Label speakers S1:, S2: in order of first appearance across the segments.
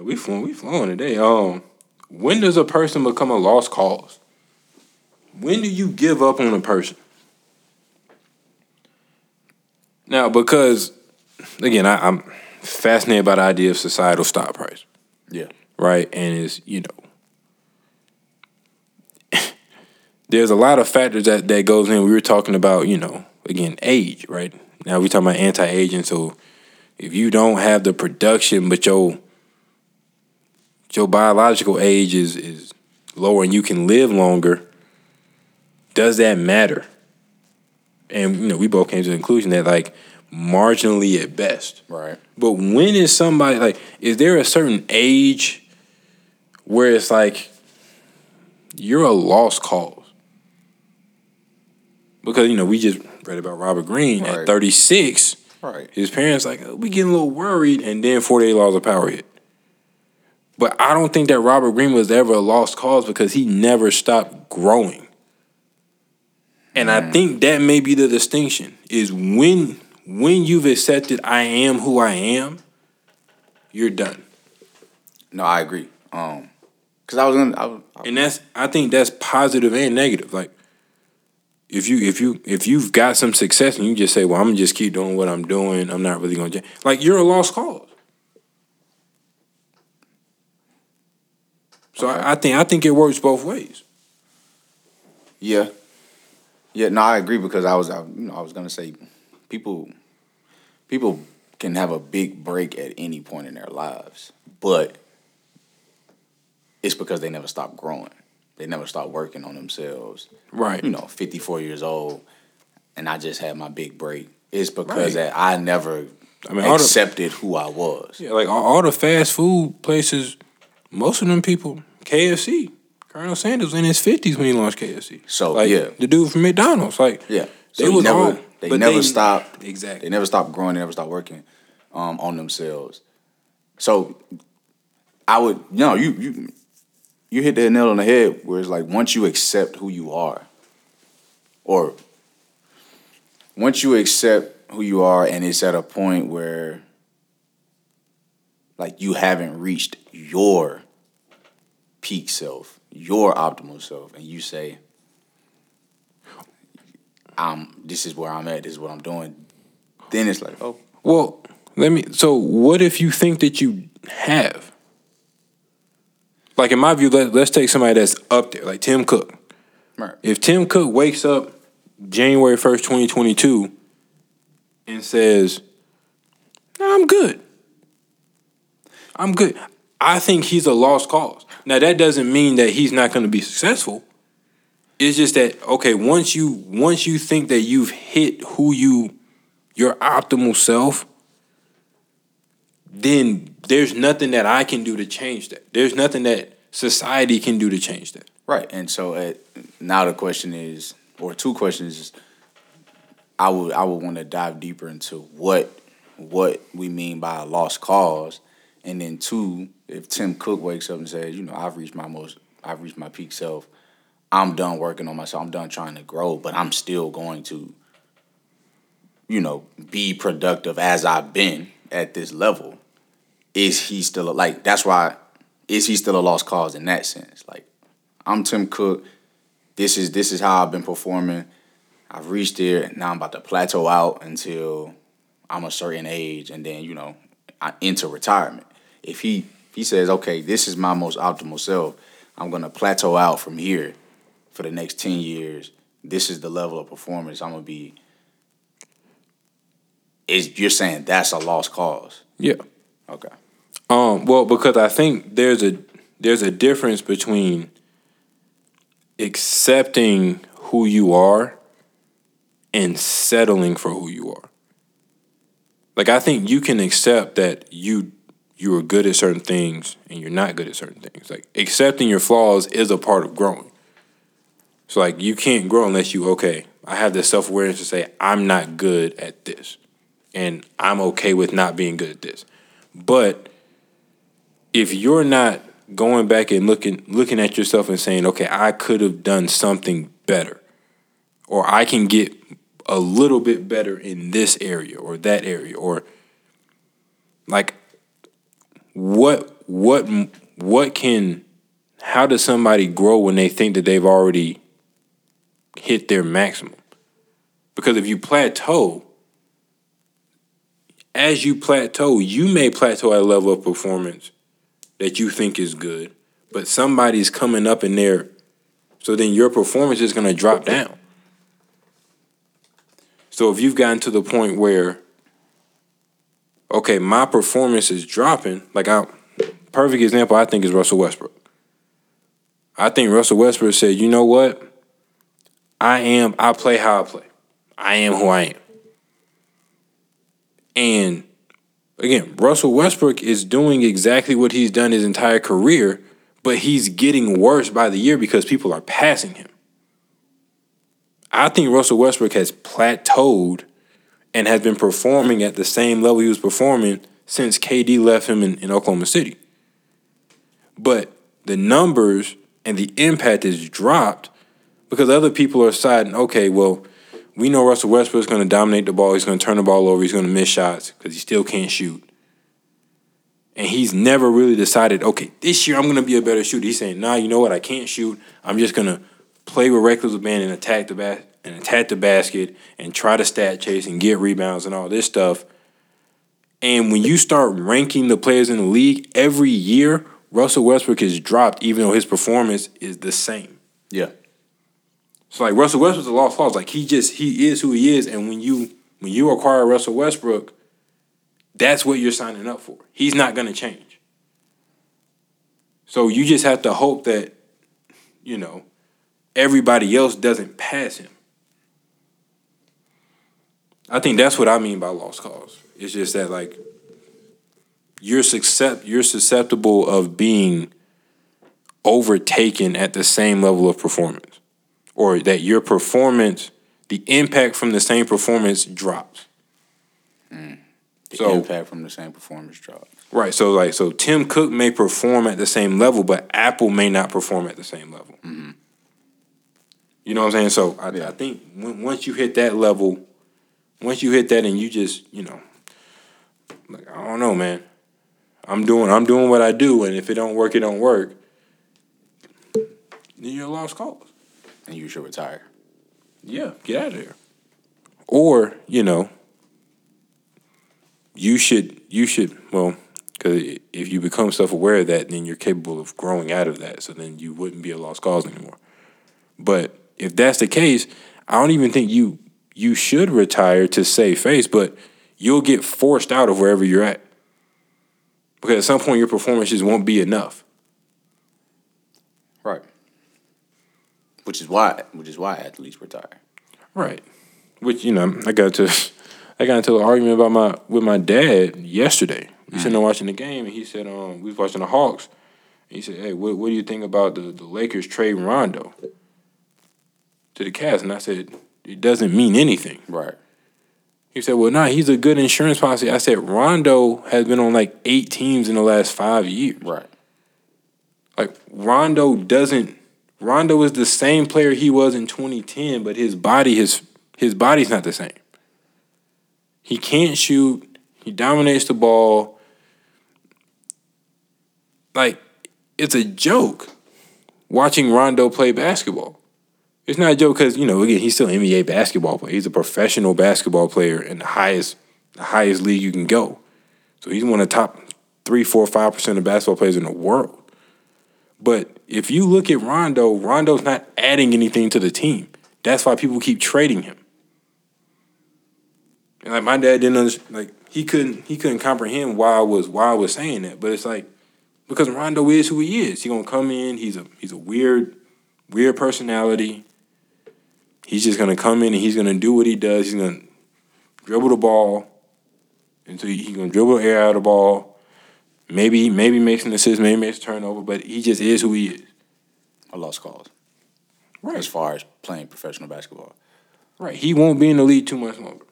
S1: We flowing, we flowing today. Um, when does a person become a lost cause? When do you give up on a person? Now, because again, I, I'm fascinated by the idea of societal stock price,
S2: Yeah.
S1: right? And it's you know, there's a lot of factors that that goes in. We were talking about, you know, again, age, right? Now we're talking about anti-aging. So if you don't have the production, but your your biological age is is lower and you can live longer, does that matter? And you know, we both came to the conclusion that like marginally at best.
S2: Right.
S1: But when is somebody like is there a certain age where it's like you're a lost cause? Because you know, we just read about Robert Greene at 36.
S2: Right.
S1: His parents like, oh, we getting a little worried, and then 48 laws of power hit. But I don't think that Robert Greene was ever a lost cause because he never stopped growing. And I think that may be the distinction is when when you've accepted I am who I am, you're done.
S2: No, I agree. Um, cause I was gonna. I, was- I,
S1: And that's I think that's positive and negative. Like if you if you if you've got some success and you just say, Well, I'm gonna just keep doing what I'm doing, I'm not really gonna change like you're a lost cause. So I, I think I think it works both ways.
S2: yeah. Yeah. No, I agree because I was. I, you know, I was gonna say, people, people can have a big break at any point in their lives, but it's because they never stop growing. They never stop working on themselves.
S1: Right.
S2: You know, 54 years old, and I just had my big break. It's because
S1: Right.
S2: that I never
S1: I mean, all the-
S2: accepted who I was.
S1: Yeah, like all, all the fast food places, most of them people, KFC. Colonel Sanders was in his fifties when he launched KFC.
S2: So,
S1: like,
S2: yeah.
S1: the dude from McDonald's, like
S2: Yeah.
S1: they
S2: So
S1: was
S2: never,
S1: all-
S2: they
S1: but
S2: never stopped.
S1: Exactly.
S2: They never stopped growing. They never stopped working um, on themselves. So I would, you know, you you you hit the nail on the head. Where it's like once you accept who you are, or once you accept who you are, and it's at a point where like you haven't reached your peak self, your optimal self, and you say, I'm this is where I'm at, this is what I'm doing, then it's like, oh,
S1: Well, let me. So, what if you think that you have? Like in my view, let, let's take somebody that's up there, like Tim Cook.
S2: right.
S1: If Tim Cook wakes up January first, twenty twenty two, and says, "Nah, "I'm good," I'm good. I think he's a lost cause. Now that doesn't mean that he's not going to be successful. It's just that okay, once you once you think that you've hit who you your optimal self, then there's nothing that I can do to change that. There's nothing that society can do to change that.
S2: Right. And so at, now the question is, or two questions is, I would I would want to dive deeper into what what we mean by a lost cause, and then two, if Tim Cook wakes up and says, you know, I've reached my most, I've reached my peak self, I'm done working on myself, I'm done trying to grow, but I'm still going to, you know, be productive as I've been at this level. Is he still a, like? That's why. Is he still a lost cause in that sense? Like, I'm Tim Cook. This is this is how I've been performing. I've reached there, now I'm about to plateau out until I'm a certain age, and then you know I enter retirement. If he if he says, okay, this is my most optimal self, I'm gonna plateau out from here for the next ten years. This is the level of performance I'm gonna be. Is you're saying that's a lost cause?
S1: Yeah.
S2: Okay.
S1: Um, well, because I think there's a there's a difference between accepting who you are and settling for who you are. Like I think you can accept that you you are good at certain things and you're not good at certain things. Like accepting your flaws is a part of growing. So like you can't grow unless you okay, I have the self-awareness to say I'm not good at this and I'm okay with not being good at this. But if you're not going back and looking looking at yourself and saying, "Okay, I could have done something better," or I can get a little bit better in this area or that area, or like what what what can how does somebody grow when they think that they've already hit their maximum? Because if you plateau, as you plateau, you may plateau at a level of performance that you think is good, but somebody's coming up in there, so then your performance is going to drop down. So if you've gotten to the point where, okay, my performance is dropping, like I, perfect example, I think is Russell Westbrook. I think Russell Westbrook said, you know what? I am, I play how I play. I am who I am. And again, Russell Westbrook is doing exactly what he's done his entire career, but he's getting worse by the year because people are passing him. I think Russell Westbrook has plateaued and has been performing at the same level he was performing since KD left him in, in Oklahoma City. But the numbers and the impact is dropped because other people are deciding, okay, well, we know Russell Westbrook is going to dominate the ball. He's going to turn the ball over. He's going to miss shots because he still can't shoot. And he's never really decided, okay, this year I'm going to be a better shooter. He's saying, nah, you know what? I can't shoot. I'm just going to play with reckless abandon and attack the bas- and attack the basket and try to stat chase and get rebounds and all this stuff. And when you start ranking the players in the league every year, Russell Westbrook is dropped, even though his performance is the same.
S2: Yeah.
S1: So like Russell Westbrook's a lost cause. Like he just he is who he is, and when you when you acquire Russell Westbrook, that's what you're signing up for. He's not going to change. So you just have to hope that you know everybody else doesn't pass him. I think that's what I mean by lost cause. It's just that like you're suscept you're susceptible of being overtaken at the same level of performance or that your performance the impact from the same performance drops. Mm.
S2: The
S1: So-
S2: impact from the same performance drop.
S1: right so like so tim cook may perform at the same level but apple may not perform at the same level. Mm-hmm. You know what i'm saying? So i, I think once you hit that level once you hit that and you just you know like i don't know man i'm doing i'm doing what i do and if it don't work it don't work then you're a lost cause
S2: And you should retire.
S1: Yeah, get out of there. Or you know, you should you should well, because if you become self aware of that, then you're capable of growing out of that. So then you wouldn't be a lost cause anymore. But if that's the case, I don't even think you you should retire to save face, but you'll get forced out of wherever you're at. Because at some point your performances won't be enough.
S2: Right. Which is why which is why athletes retire.
S1: Right. Which you know, I got to, I got into an argument about my with my dad yesterday. We sitting there watching the game, and he said, "Um, we was watching the Hawks." And he said, "Hey, what what do you think about the the Lakers trading Rondo to the Cavs?" And I said, "It doesn't mean anything."
S2: Right.
S1: He said, "Well, nah, he's a good insurance policy." I said, "Rondo has been on like eight teams in the last five years.
S2: Right.
S1: Like Rondo doesn't. Rondo is the same player he was in 2010, but his body his his body's not the same. He can't shoot. He dominates the ball. Like it's a joke watching Rondo play basketball. It's not a joke because you know again he's still an NBA basketball player. He's a professional basketball player in the highest the highest league you can go. So he's one of the top three, four, five percent of basketball players in the world. But if you look at Rondo, Rondo's not adding anything to the team. That's why people keep trading him. And like my dad didn't understand, like he couldn't he couldn't comprehend why I was why I was saying that. But it's like because Rondo is who he is. He gonna come in. He's a he's a weird weird personality. He's just gonna come in and he's gonna do what he does. He's gonna dribble the ball until he, he's gonna dribble the air out of the ball. Maybe maybe makes an assist, maybe makes a turnover, but he just is who he is.
S2: A lost cause.
S1: Right.
S2: As far as playing professional basketball.
S1: Right. He won't be in the league too much longer.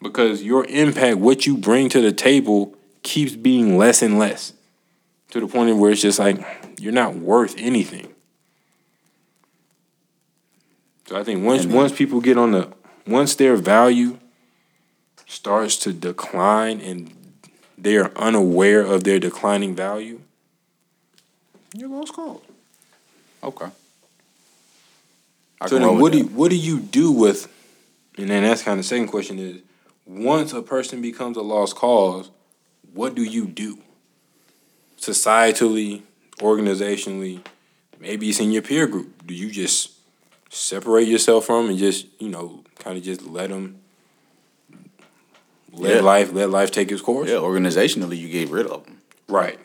S1: Because your impact, what you bring to the table, keeps being less and less. To the point where it's just like you're not worth anything. So I think once
S2: then-
S1: once people get on the once their value starts to decline and they are unaware of their declining value, you're lost cause.
S2: Okay. I
S1: So then, what do you, what do you do with? And then that's kind of the second question is: once a person becomes a lost cause, what do you do? Societally, organizationally, maybe it's in your peer group. Do you just separate yourself from and just you know kind of just let them let
S2: Yeah.
S1: life let life take its course?
S2: Yeah, organizationally, you get rid of them.
S1: Right,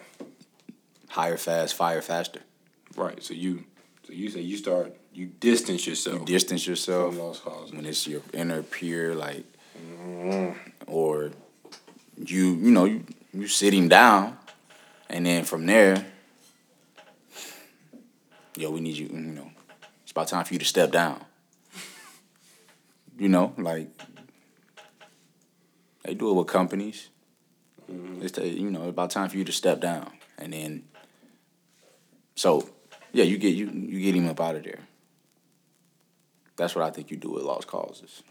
S2: Hire fast, fire faster.
S1: right. So you so you say you start you distance yourself
S2: Distance yourself
S1: from lost causes.
S2: when it's your inner peer, like, mm-hmm. or you, you know, you, you sit him down, and then from there, yo, we need you, you know, it's about time for you to step down. You know, like, they do it with companies. Mm-hmm. It's the, you know, about time for you to step down, and then, so, yeah, you get you you get him up out of there. That's what I think you do with lost causes.